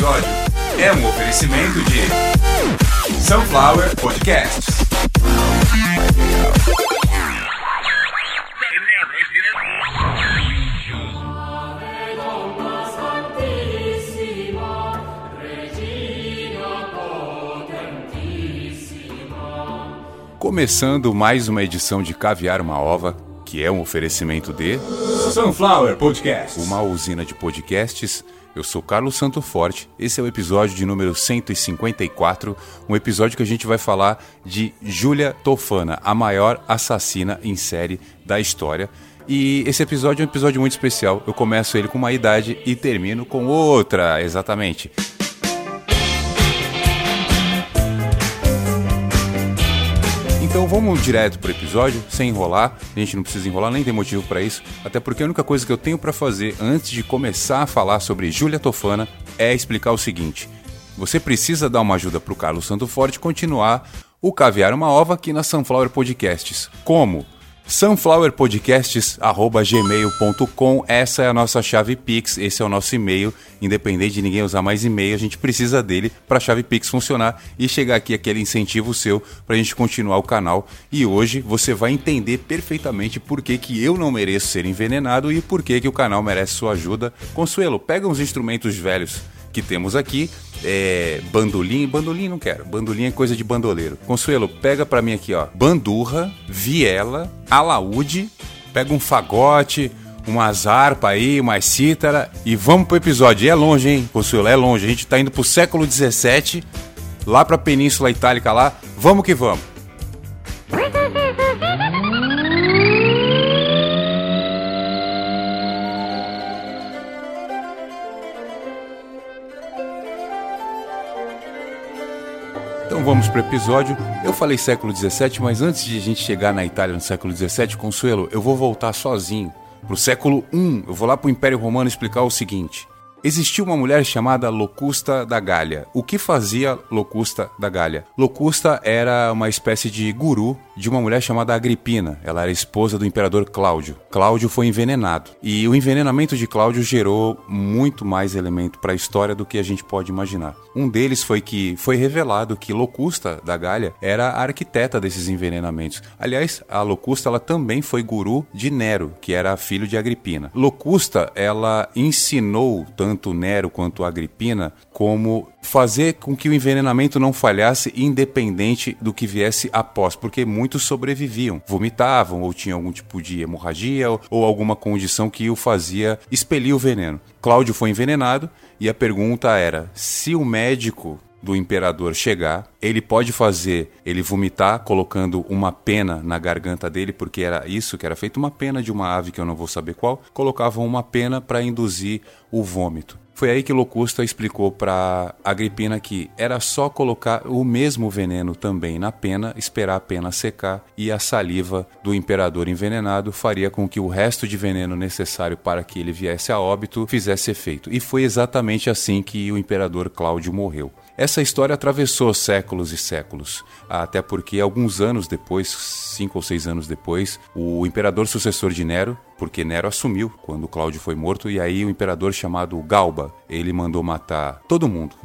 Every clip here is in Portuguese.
episódio é um oferecimento de Sunflower Podcasts. Começando mais uma edição de Caviar uma Ova, que é um oferecimento de Sunflower Podcasts. uma usina de podcasts. Eu sou Carlos Santo Forte. Esse é o episódio de número 154, um episódio que a gente vai falar de Júlia Tofana, a maior assassina em série da história. E esse episódio é um episódio muito especial. Eu começo ele com uma idade e termino com outra, exatamente. Então vamos direto pro episódio, sem enrolar. A gente não precisa enrolar, nem tem motivo para isso. Até porque a única coisa que eu tenho para fazer antes de começar a falar sobre Júlia Tofana é explicar o seguinte: você precisa dar uma ajuda pro Carlos Santo Forte continuar o Caviar uma Ova aqui na Sunflower Podcasts. Como? sunflowerpodcasts@gmail.com. Essa é a nossa chave Pix, esse é o nosso e-mail. Independente de ninguém usar mais e-mail, a gente precisa dele para a chave Pix funcionar e chegar aqui aquele incentivo seu para a gente continuar o canal. E hoje você vai entender perfeitamente por que, que eu não mereço ser envenenado e por que, que o canal merece sua ajuda. Consuelo, pega uns instrumentos velhos que temos aqui. É, bandolim, bandolim não quero. Bandolim é coisa de bandoleiro. Consuelo, pega pra mim aqui, ó. Bandurra, viela, alaúde, pega um fagote, umas harpa aí, umas cítara e vamos pro episódio. E é longe, hein, Consuelo? É longe. A gente tá indo pro século XVII, lá pra Península Itálica lá. Vamos que vamos. Vamos pro episódio. Eu falei século XVII, mas antes de a gente chegar na Itália no século XVII, Consuelo, eu vou voltar sozinho pro século I. Eu vou lá pro Império Romano explicar o seguinte. Existiu uma mulher chamada Locusta da Gália. O que fazia Locusta da Gália? Locusta era uma espécie de guru de uma mulher chamada Agripina. Ela era esposa do imperador Cláudio. Cláudio foi envenenado. E o envenenamento de Cláudio gerou muito mais elemento para a história do que a gente pode imaginar. Um deles foi que foi revelado que Locusta da Gália era a arquiteta desses envenenamentos. Aliás, a Locusta ela também foi guru de Nero, que era filho de Agripina. Locusta, ela ensinou tanto Nero quanto Agripina como fazer com que o envenenamento não falhasse independente do que viesse após, porque muitos sobreviviam, vomitavam ou tinham algum tipo de hemorragia ou, ou alguma condição que o fazia expelir o veneno. Cláudio foi envenenado e a pergunta era: se o médico do imperador chegar, ele pode fazer ele vomitar colocando uma pena na garganta dele, porque era isso que era feito, uma pena de uma ave que eu não vou saber qual, colocavam uma pena para induzir o vômito. Foi aí que Locusta explicou para Agripina que era só colocar o mesmo veneno também na pena, esperar a pena secar e a saliva do imperador envenenado faria com que o resto de veneno necessário para que ele viesse a óbito fizesse efeito. E foi exatamente assim que o imperador Cláudio morreu. Essa história atravessou séculos e séculos, até porque alguns anos depois, cinco ou seis anos depois, o imperador sucessor de Nero, porque Nero assumiu quando Cláudio foi morto, e aí o imperador chamado Galba, ele mandou matar todo mundo.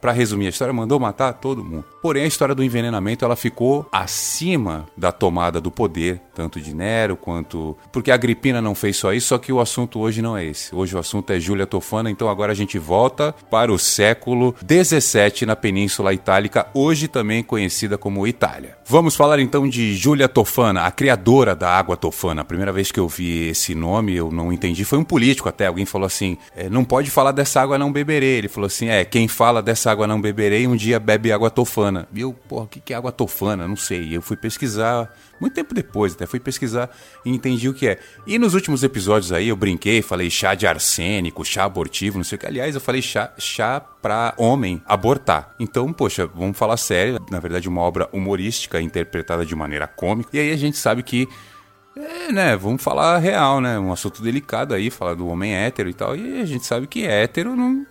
Para resumir a história, mandou matar todo mundo. Porém, a história do envenenamento ela ficou acima da tomada do poder, tanto de Nero quanto. Porque a Agripina não fez só isso, só que o assunto hoje não é esse. Hoje o assunto é Júlia Tofana, então agora a gente volta para o século 17 na Península Itálica, hoje também conhecida como Itália. Vamos falar então de Júlia Tofana, a criadora da água Tofana. A primeira vez que eu vi esse nome, eu não entendi. Foi um político até. Alguém falou assim: é, não pode falar dessa água não beberei. Ele falou assim: é, quem fala dessa água não beberei um dia bebe água tofana. E eu, porra, o que é água tofana? Não sei. Eu fui pesquisar, muito tempo depois, até fui pesquisar e entendi o que é. E nos últimos episódios aí eu brinquei, falei chá de arsênico, chá abortivo, não sei o que. Aliás, eu falei chá, chá pra homem abortar. Então, poxa, vamos falar sério. Na verdade, uma obra humorística interpretada de maneira cômica. E aí a gente sabe que é, né, vamos falar real, né? Um assunto delicado aí, falar do homem hétero e tal. E a gente sabe que hétero não,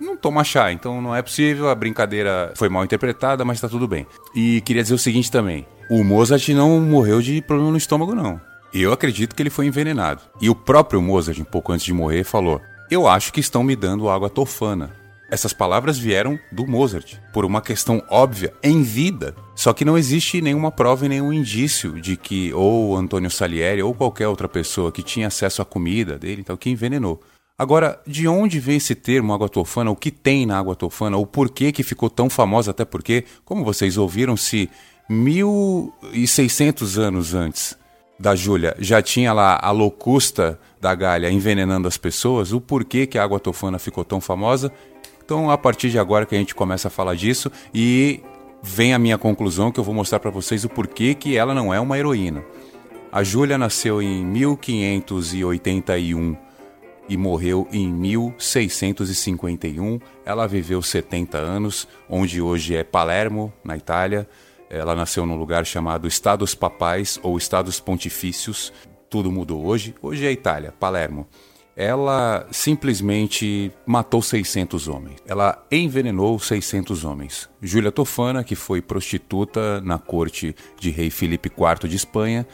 não toma chá, então não é possível. A brincadeira foi mal interpretada, mas tá tudo bem. E queria dizer o seguinte também: o Mozart não morreu de problema no estômago, não. Eu acredito que ele foi envenenado. E o próprio Mozart, um pouco antes de morrer, falou: Eu acho que estão me dando água tofana. Essas palavras vieram do Mozart, por uma questão óbvia, em vida. Só que não existe nenhuma prova e nenhum indício de que ou Antônio Salieri ou qualquer outra pessoa que tinha acesso à comida dele, então, que envenenou. Agora, de onde vem esse termo água tofana? O que tem na água tofana? O porquê que ficou tão famosa? Até porque, como vocês ouviram, se 1600 anos antes da Júlia já tinha lá a locusta da galha envenenando as pessoas, o porquê que a água tofana ficou tão famosa então, a partir de agora que a gente começa a falar disso e vem a minha conclusão que eu vou mostrar para vocês o porquê que ela não é uma heroína. A Júlia nasceu em 1581 e morreu em 1651. Ela viveu 70 anos, onde hoje é Palermo, na Itália. Ela nasceu num lugar chamado Estados Papais ou Estados Pontifícios. Tudo mudou hoje. Hoje é Itália, Palermo ela simplesmente matou 600 homens. Ela envenenou 600 homens. Júlia Tofana, que foi prostituta na corte de rei Felipe IV de Espanha.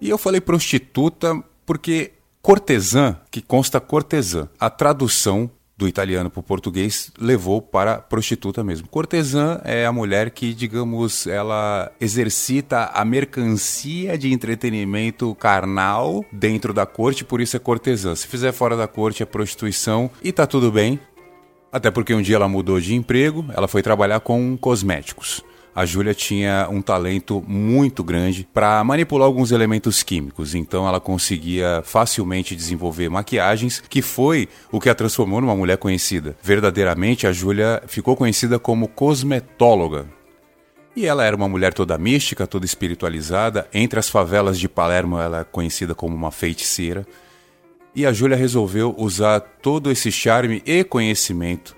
E eu falei prostituta porque cortesã, que consta cortesã, a tradução do italiano para o português levou para prostituta mesmo. Cortesã é a mulher que, digamos, ela exercita a mercancia de entretenimento carnal dentro da corte, por isso é cortesã. Se fizer fora da corte é prostituição e tá tudo bem. Até porque um dia ela mudou de emprego, ela foi trabalhar com cosméticos a Júlia tinha um talento muito grande para manipular alguns elementos químicos, então ela conseguia facilmente desenvolver maquiagens, que foi o que a transformou numa mulher conhecida. Verdadeiramente, a Júlia ficou conhecida como cosmetóloga. E ela era uma mulher toda mística, toda espiritualizada. Entre as favelas de Palermo, ela é conhecida como uma feiticeira. E a Júlia resolveu usar todo esse charme e conhecimento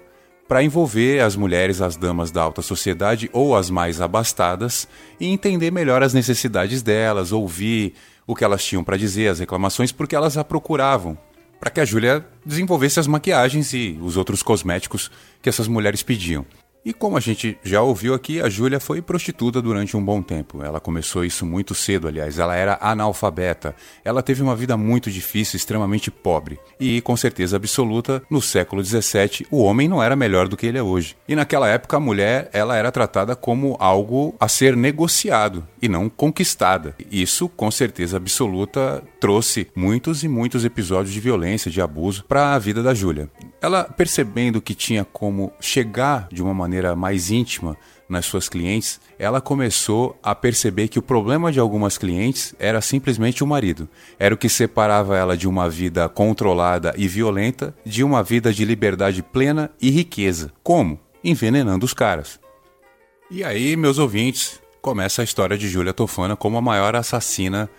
para envolver as mulheres, as damas da alta sociedade ou as mais abastadas e entender melhor as necessidades delas, ouvir o que elas tinham para dizer, as reclamações, porque elas a procuravam, para que a Júlia desenvolvesse as maquiagens e os outros cosméticos que essas mulheres pediam. E como a gente já ouviu aqui, a Júlia foi prostituta durante um bom tempo. Ela começou isso muito cedo, aliás. Ela era analfabeta. Ela teve uma vida muito difícil, extremamente pobre. E, com certeza absoluta, no século XVII, o homem não era melhor do que ele é hoje. E naquela época, a mulher ela era tratada como algo a ser negociado e não conquistada. Isso, com certeza absoluta, trouxe muitos e muitos episódios de violência, de abuso para a vida da Júlia. Ela, percebendo que tinha como chegar de uma maneira maneira mais íntima nas suas clientes, ela começou a perceber que o problema de algumas clientes era simplesmente o marido. Era o que separava ela de uma vida controlada e violenta de uma vida de liberdade plena e riqueza. Como? Envenenando os caras. E aí, meus ouvintes, começa a história de Júlia Tofana como a maior assassina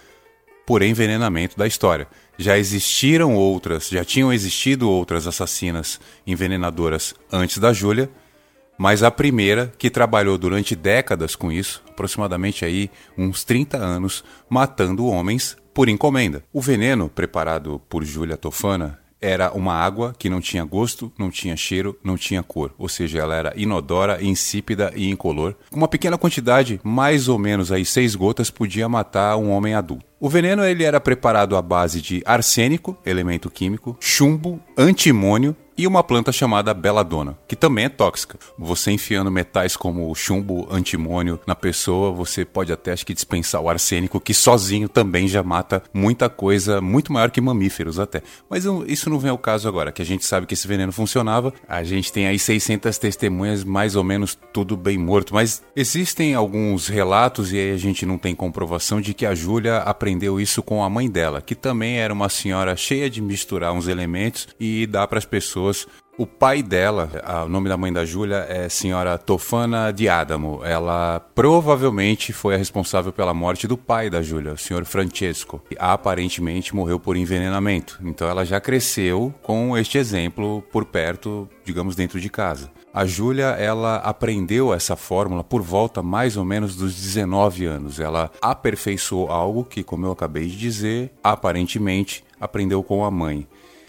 por envenenamento da história. Já existiram outras, já tinham existido outras assassinas envenenadoras antes da Júlia, mas a primeira que trabalhou durante décadas com isso, aproximadamente aí uns 30 anos, matando homens por encomenda. O veneno preparado por Júlia Tofana era uma água que não tinha gosto, não tinha cheiro, não tinha cor, ou seja, ela era inodora, insípida e incolor. Uma pequena quantidade, mais ou menos aí seis gotas, podia matar um homem adulto. O veneno ele era preparado à base de arsênico, elemento químico, chumbo, antimônio e uma planta chamada beladona, que também é tóxica. Você enfiando metais como chumbo, antimônio na pessoa, você pode até acho que dispensar o arsênico, que sozinho também já mata muita coisa, muito maior que mamíferos até. Mas isso não vem ao caso agora, que a gente sabe que esse veneno funcionava. A gente tem aí 600 testemunhas, mais ou menos tudo bem morto, mas existem alguns relatos e aí a gente não tem comprovação de que a Júlia aprendeu isso com a mãe dela, que também era uma senhora cheia de misturar uns elementos e dar para as pessoas pessoas. O pai dela, o nome da mãe da Júlia é senhora Tofana de Adamo. Ela provavelmente foi a responsável pela morte do pai da Júlia, o senhor Francesco. E aparentemente morreu por envenenamento. Então ela já cresceu com este exemplo por perto, digamos, dentro de casa. A Júlia, ela aprendeu essa fórmula por volta mais ou menos dos 19 anos. Ela aperfeiçoou algo que, como eu acabei de dizer, aparentemente aprendeu com a mãe.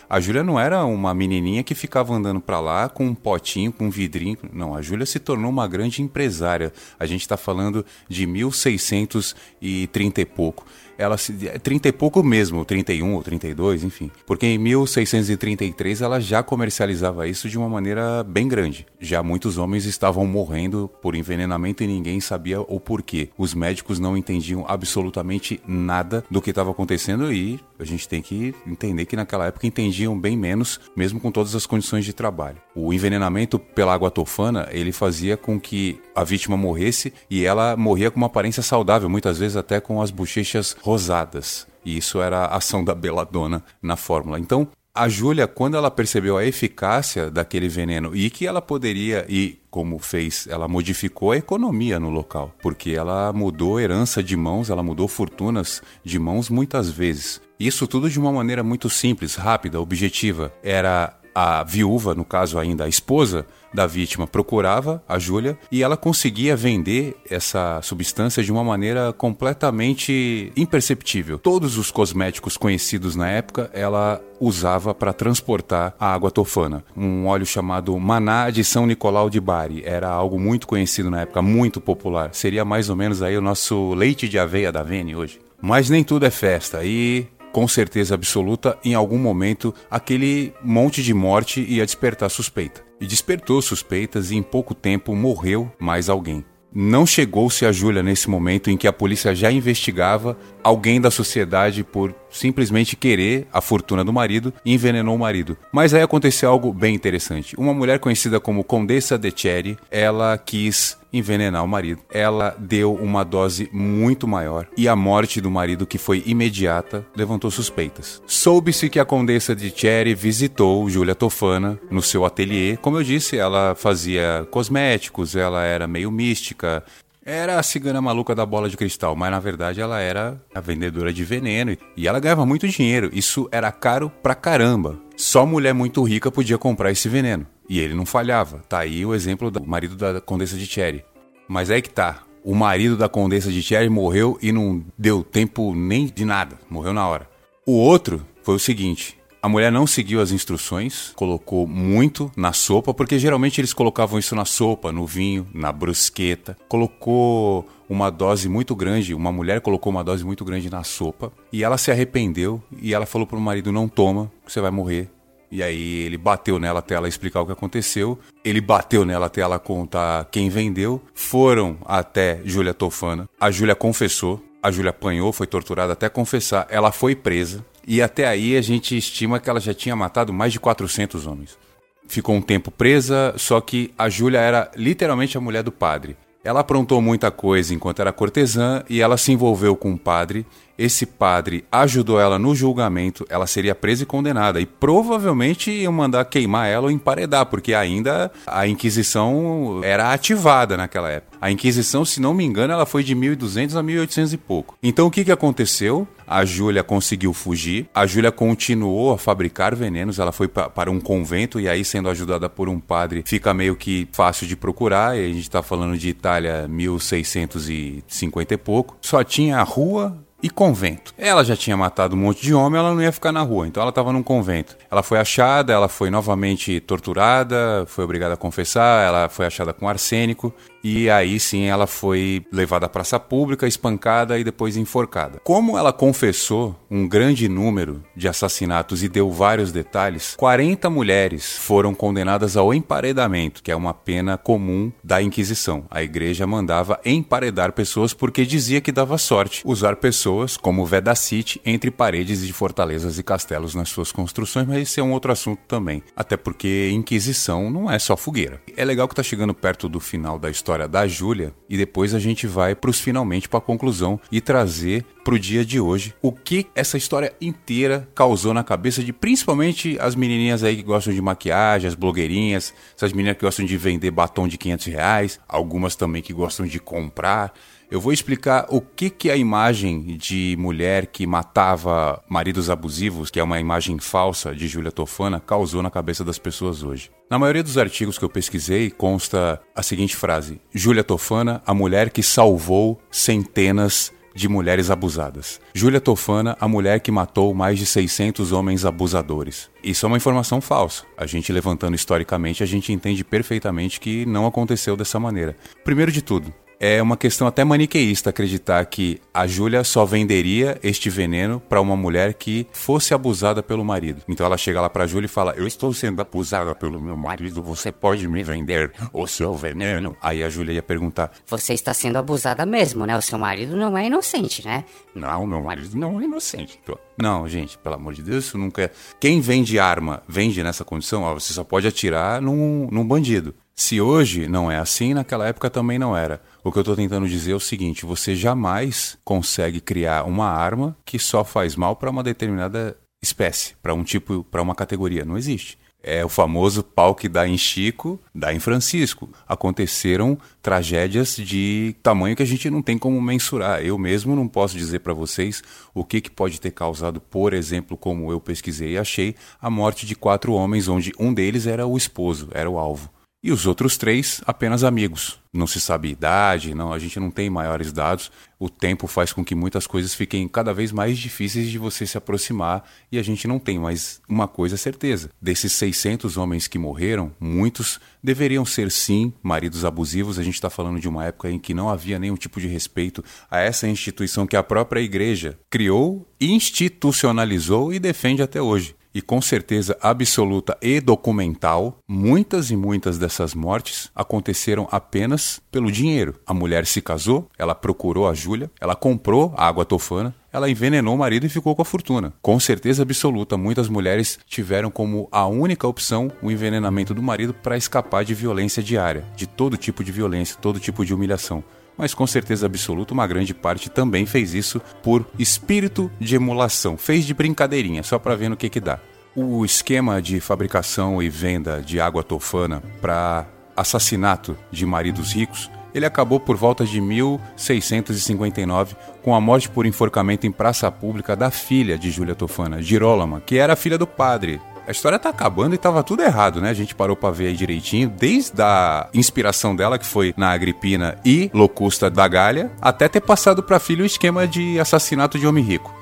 A Júlia não era uma menininha que ficava andando para lá com um potinho, com um vidrinho. Não, a Júlia se tornou uma grande empresária. A gente está falando de 1630 e pouco. Ela se 30 e pouco mesmo, 31 ou 32, enfim. Porque em 1633 ela já comercializava isso de uma maneira bem grande. Já muitos homens estavam morrendo por envenenamento e ninguém sabia o porquê. Os médicos não entendiam absolutamente nada do que estava acontecendo e a gente tem que entender que naquela época entendiam bem menos, mesmo com todas as condições de trabalho. O envenenamento pela água tofana, ele fazia com que a vítima morresse e ela morria com uma aparência saudável, muitas vezes até com as bochechas rosadas. E isso era a ação da beladona na fórmula. Então, a Júlia, quando ela percebeu a eficácia daquele veneno e que ela poderia, e como fez, ela modificou a economia no local, porque ela mudou herança de mãos, ela mudou fortunas de mãos muitas vezes. Isso tudo de uma maneira muito simples, rápida, objetiva. Era a viúva, no caso ainda a esposa da vítima, procurava a Júlia e ela conseguia vender essa substância de uma maneira completamente imperceptível. Todos os cosméticos conhecidos na época ela usava para transportar a água tofana. Um óleo chamado Maná de São Nicolau de Bari. Era algo muito conhecido na época, muito popular. Seria mais ou menos aí o nosso leite de aveia da Vene hoje. Mas nem tudo é festa e com certeza absoluta, em algum momento, aquele monte de morte ia despertar suspeita. E despertou suspeitas e em pouco tempo morreu mais alguém. Não chegou-se a Júlia nesse momento em que a polícia já investigava alguém da sociedade por simplesmente querer a fortuna do marido e envenenou o marido. Mas aí aconteceu algo bem interessante. Uma mulher conhecida como Condessa de Cherry, ela quis envenenar o marido. Ela deu uma dose muito maior e a morte do marido, que foi imediata, levantou suspeitas. Soube-se que a Condessa de Cherry visitou Julia Tofana no seu ateliê. Como eu disse, ela fazia cosméticos, ela era meio mística, era a cigana maluca da bola de cristal, mas na verdade ela era a vendedora de veneno e ela ganhava muito dinheiro. Isso era caro pra caramba. Só mulher muito rica podia comprar esse veneno. E ele não falhava. Tá aí o exemplo do marido da Condessa de Cherry. Mas é que tá. O marido da Condessa de Cherry morreu e não deu tempo nem de nada. Morreu na hora. O outro foi o seguinte: a mulher não seguiu as instruções, colocou muito na sopa, porque geralmente eles colocavam isso na sopa, no vinho, na brusqueta. Colocou uma dose muito grande, uma mulher colocou uma dose muito grande na sopa e ela se arrependeu e ela falou pro marido: "Não toma, você vai morrer". E aí ele bateu nela até ela explicar o que aconteceu. Ele bateu nela até ela contar quem vendeu. Foram até Júlia Tofana. A Júlia confessou. A Júlia apanhou, foi torturada até confessar. Ela foi presa. E até aí a gente estima que ela já tinha matado mais de 400 homens. Ficou um tempo presa, só que a Júlia era literalmente a mulher do padre. Ela aprontou muita coisa enquanto era cortesã e ela se envolveu com um padre. Esse padre ajudou ela no julgamento, ela seria presa e condenada. E provavelmente iam mandar queimar ela ou emparedar, porque ainda a Inquisição era ativada naquela época. A Inquisição, se não me engano, ela foi de 1200 a 1800 e pouco. Então o que, que aconteceu? A Júlia conseguiu fugir. A Júlia continuou a fabricar venenos. Ela foi para um convento e aí, sendo ajudada por um padre, fica meio que fácil de procurar. E a gente está falando de Itália 1650 e pouco. Só tinha a rua e convento. Ela já tinha matado um monte de homem, ela não ia ficar na rua, então ela estava num convento. Ela foi achada, ela foi novamente torturada, foi obrigada a confessar, ela foi achada com arsênico e aí sim ela foi levada à praça pública, espancada e depois enforcada. Como ela confessou um grande número de assassinatos e deu vários detalhes, 40 mulheres foram condenadas ao emparedamento, que é uma pena comum da Inquisição. A igreja mandava emparedar pessoas porque dizia que dava sorte usar pessoas como Vedacity entre paredes de fortalezas e castelos nas suas construções, mas esse é um outro assunto também. Até porque Inquisição não é só fogueira. É legal que tá chegando perto do final da história história da Júlia e depois a gente vai para os finalmente para a conclusão e trazer para o dia de hoje o que essa história inteira causou na cabeça de principalmente as menininhas aí que gostam de maquiagem, as blogueirinhas, essas meninas que gostam de vender batom de 500 reais, algumas também que gostam de comprar. Eu vou explicar o que, que a imagem de mulher que matava maridos abusivos, que é uma imagem falsa de Júlia Tofana, causou na cabeça das pessoas hoje. Na maioria dos artigos que eu pesquisei consta a seguinte frase: Júlia Tofana, a mulher que salvou centenas de mulheres abusadas. Júlia Tofana, a mulher que matou mais de 600 homens abusadores. Isso é uma informação falsa. A gente levantando historicamente, a gente entende perfeitamente que não aconteceu dessa maneira. Primeiro de tudo, É uma questão até maniqueísta acreditar que a Júlia só venderia este veneno para uma mulher que fosse abusada pelo marido. Então ela chega lá pra Júlia e fala: Eu estou sendo abusada pelo meu marido, você pode me vender o seu veneno? Aí a Júlia ia perguntar: Você está sendo abusada mesmo, né? O seu marido não é inocente, né? Não, meu marido não é inocente. Não, gente, pelo amor de Deus, isso nunca é. Quem vende arma, vende nessa condição, ó, você só pode atirar num, num bandido. Se hoje não é assim, naquela época também não era. O que eu estou tentando dizer é o seguinte: você jamais consegue criar uma arma que só faz mal para uma determinada espécie, para um tipo, para uma categoria. Não existe. É o famoso pau que dá em Chico, dá em Francisco. Aconteceram tragédias de tamanho que a gente não tem como mensurar. Eu mesmo não posso dizer para vocês o que, que pode ter causado, por exemplo, como eu pesquisei e achei, a morte de quatro homens, onde um deles era o esposo, era o alvo. E os outros três, apenas amigos. Não se sabe idade, não, a gente não tem maiores dados. O tempo faz com que muitas coisas fiquem cada vez mais difíceis de você se aproximar e a gente não tem mais uma coisa certeza. Desses 600 homens que morreram, muitos deveriam ser sim maridos abusivos. A gente está falando de uma época em que não havia nenhum tipo de respeito a essa instituição que a própria igreja criou, institucionalizou e defende até hoje e com certeza absoluta e documental, muitas e muitas dessas mortes aconteceram apenas pelo dinheiro. A mulher se casou, ela procurou a Júlia, ela comprou a água tofana, ela envenenou o marido e ficou com a fortuna. Com certeza absoluta, muitas mulheres tiveram como a única opção o envenenamento do marido para escapar de violência diária, de todo tipo de violência, todo tipo de humilhação mas com certeza absoluta uma grande parte também fez isso por espírito de emulação, fez de brincadeirinha, só para ver no que que dá. O esquema de fabricação e venda de água tofana para assassinato de maridos ricos, ele acabou por volta de 1659 com a morte por enforcamento em praça pública da filha de Júlia Tofana, Girolama, que era filha do padre a história tá acabando e tava tudo errado, né? A gente parou pra ver aí direitinho, desde a inspiração dela, que foi na Agripina e Locusta da Galha, até ter passado pra filha o esquema de assassinato de homem rico.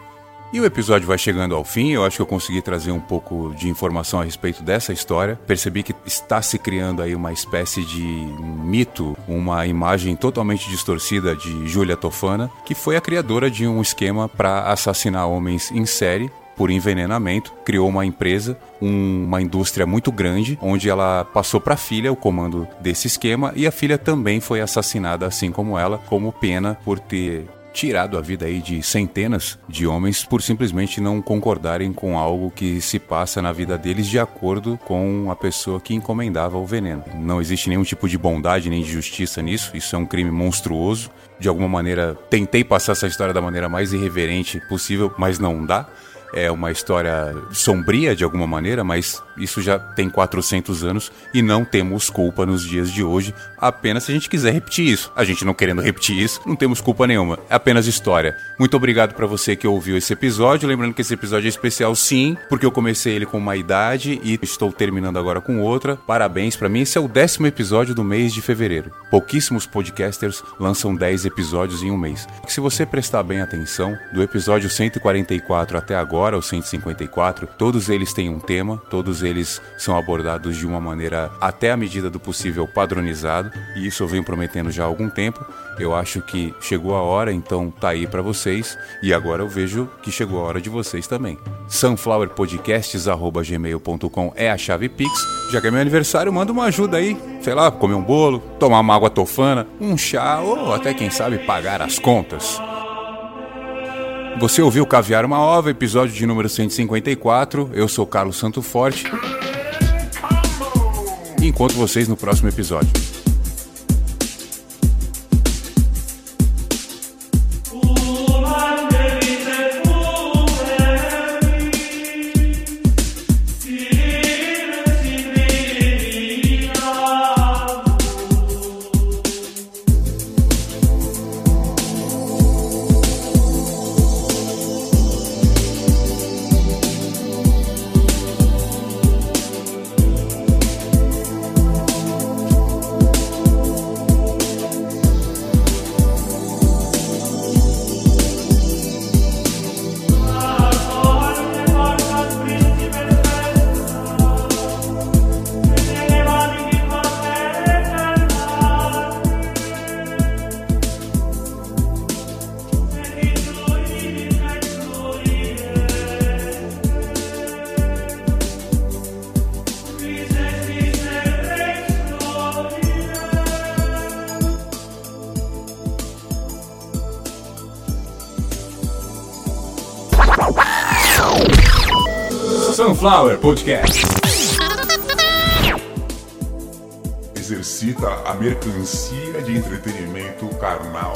E o episódio vai chegando ao fim, eu acho que eu consegui trazer um pouco de informação a respeito dessa história. Percebi que está se criando aí uma espécie de mito, uma imagem totalmente distorcida de Júlia Tofana, que foi a criadora de um esquema para assassinar homens em série por envenenamento, criou uma empresa, um, uma indústria muito grande, onde ela passou para a filha o comando desse esquema e a filha também foi assassinada, assim como ela, como pena por ter tirado a vida aí de centenas de homens por simplesmente não concordarem com algo que se passa na vida deles de acordo com a pessoa que encomendava o veneno. Não existe nenhum tipo de bondade nem de justiça nisso, isso é um crime monstruoso. De alguma maneira, tentei passar essa história da maneira mais irreverente possível, mas não dá é uma história sombria de alguma maneira, mas isso já tem 400 anos e não temos culpa nos dias de hoje, apenas se a gente quiser repetir isso. A gente não querendo repetir isso, não temos culpa nenhuma, é apenas história. Muito obrigado para você que ouviu esse episódio, lembrando que esse episódio é especial sim, porque eu comecei ele com uma idade e estou terminando agora com outra. Parabéns para mim, esse é o décimo episódio do mês de fevereiro. Pouquíssimos podcasters lançam 10 episódios em um mês. Se você prestar bem atenção, do episódio 144 até agora, agora, o 154, todos eles têm um tema, todos eles são abordados de uma maneira até a medida do possível padronizado, e isso eu venho prometendo já há algum tempo. Eu acho que chegou a hora, então tá aí para vocês, e agora eu vejo que chegou a hora de vocês também. sunflowerpodcasts@gmail.com é a chave Pix. Já que é meu aniversário, manda uma ajuda aí, sei lá, comer um bolo, tomar uma água tofana, um chá ou até quem sabe pagar as contas. Você ouviu Caviar uma Ova, episódio de número 154. Eu sou Carlos Santo Forte. Encontro vocês no próximo episódio. Sunflower Podcast. Exercita a mercancia de entretenimento carnal